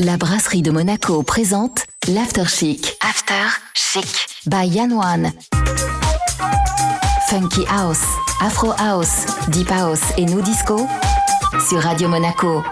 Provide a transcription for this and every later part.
La brasserie de Monaco présente l'After Chic. After Chic. By Yan Wan. Funky House, Afro House, Deep House et New Disco sur Radio Monaco.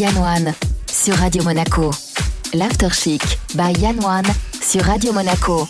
Yann One sur Radio Monaco. L'After Chic by Yann One sur Radio Monaco.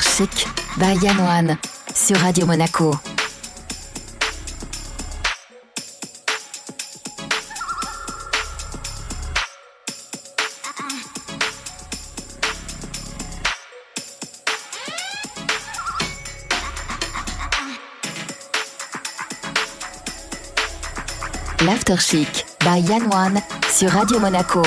L'After Chic by Yann One sur Radio Monaco. L'After Chic by Yann One sur Radio Monaco.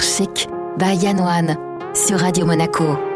Chic by Yann sur Radio Monaco.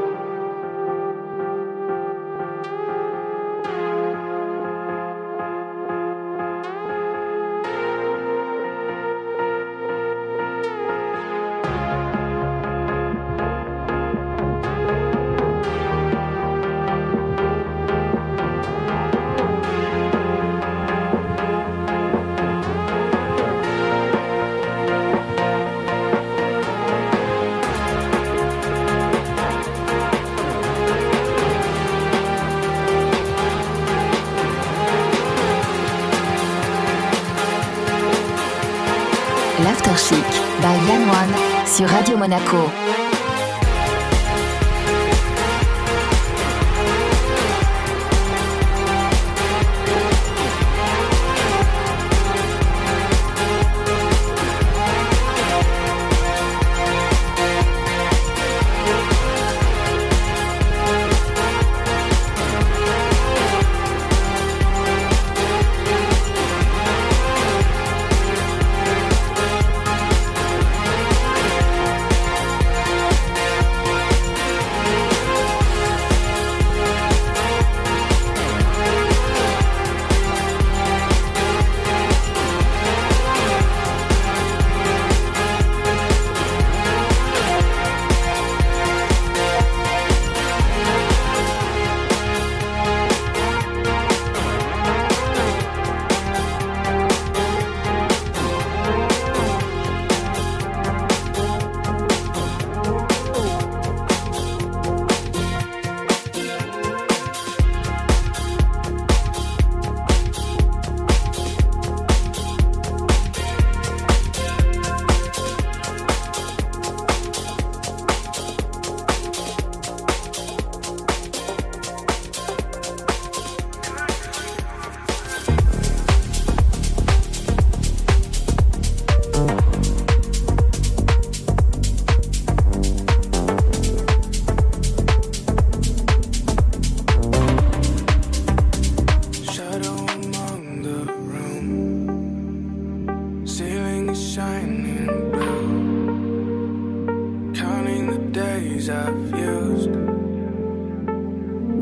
L'After Chic by Yann One sur Radio Monaco.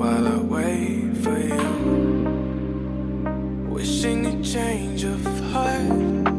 while I wait for you. Wishing a change of heart.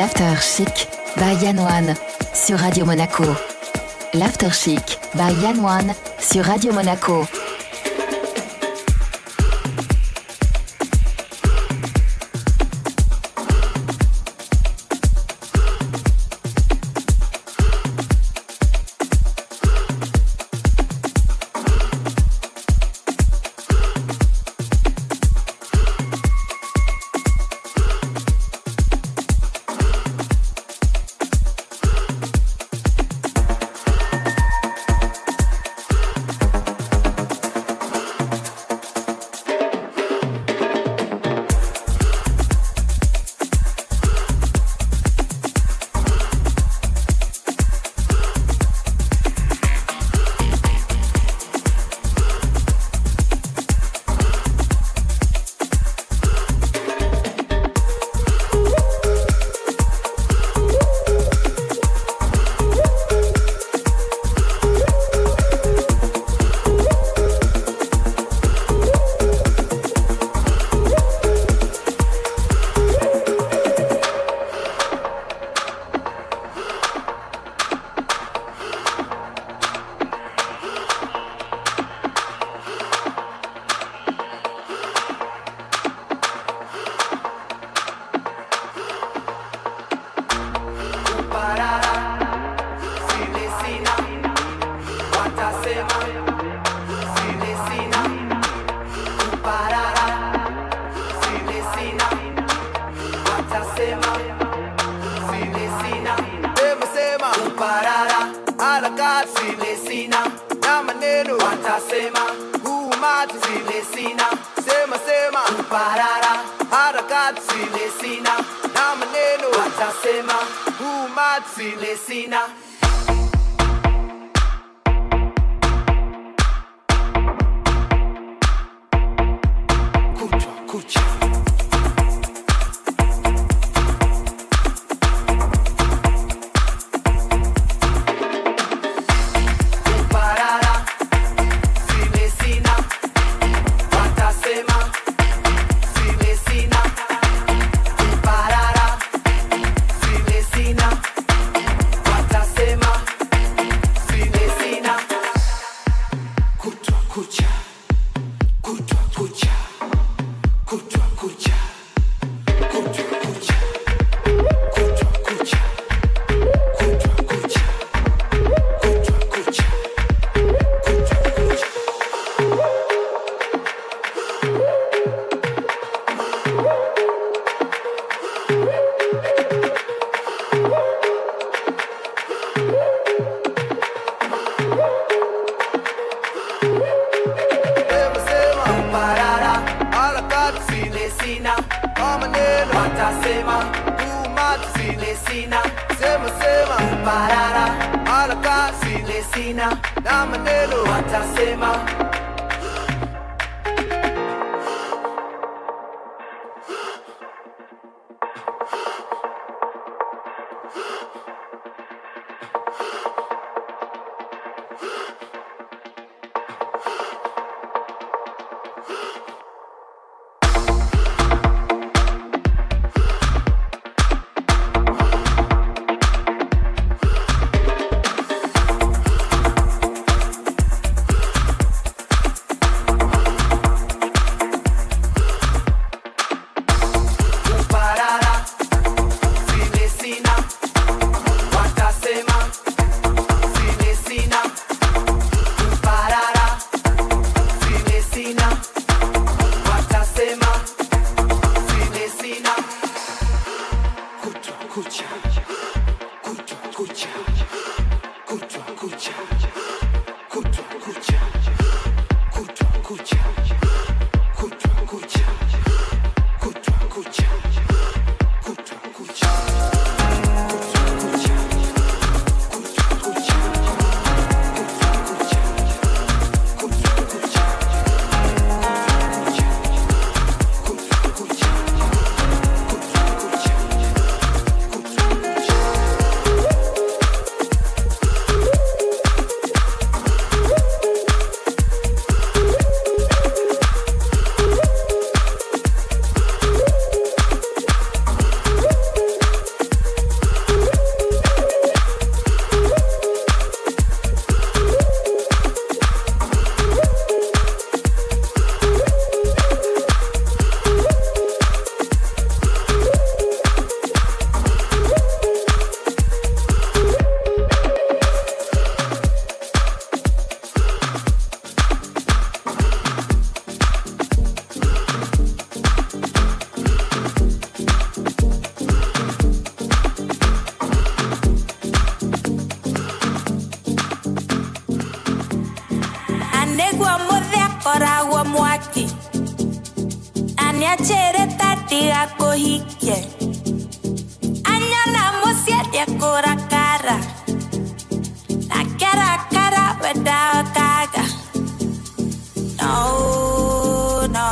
L'After Chic by Yann sur Radio Monaco. L'After Chic by Yann sur Radio Monaco. sema kuumati zile sema sema kuparara harakati zile sina. Na maneno watasema kuumati zile kwaki aniachere tatiako hikie anyala mosiadiakora kara. Nakera kara wedao kaga no no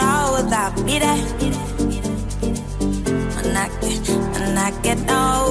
no without me there manake no.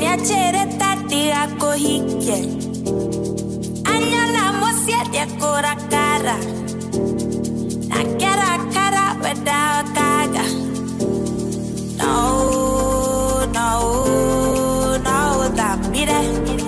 piacere tardi a cohicchie Agnalamo siete ancora cara La chiara cara vedava caga No, no, no, da mire, mire.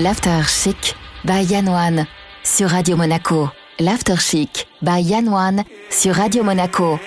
L'After Chic by Yann One sur Radio Monaco. L'After Chic by Yann One sur Radio Monaco.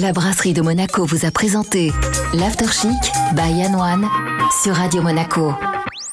La brasserie de Monaco vous a présenté l'After Chic by Yann sur Radio Monaco.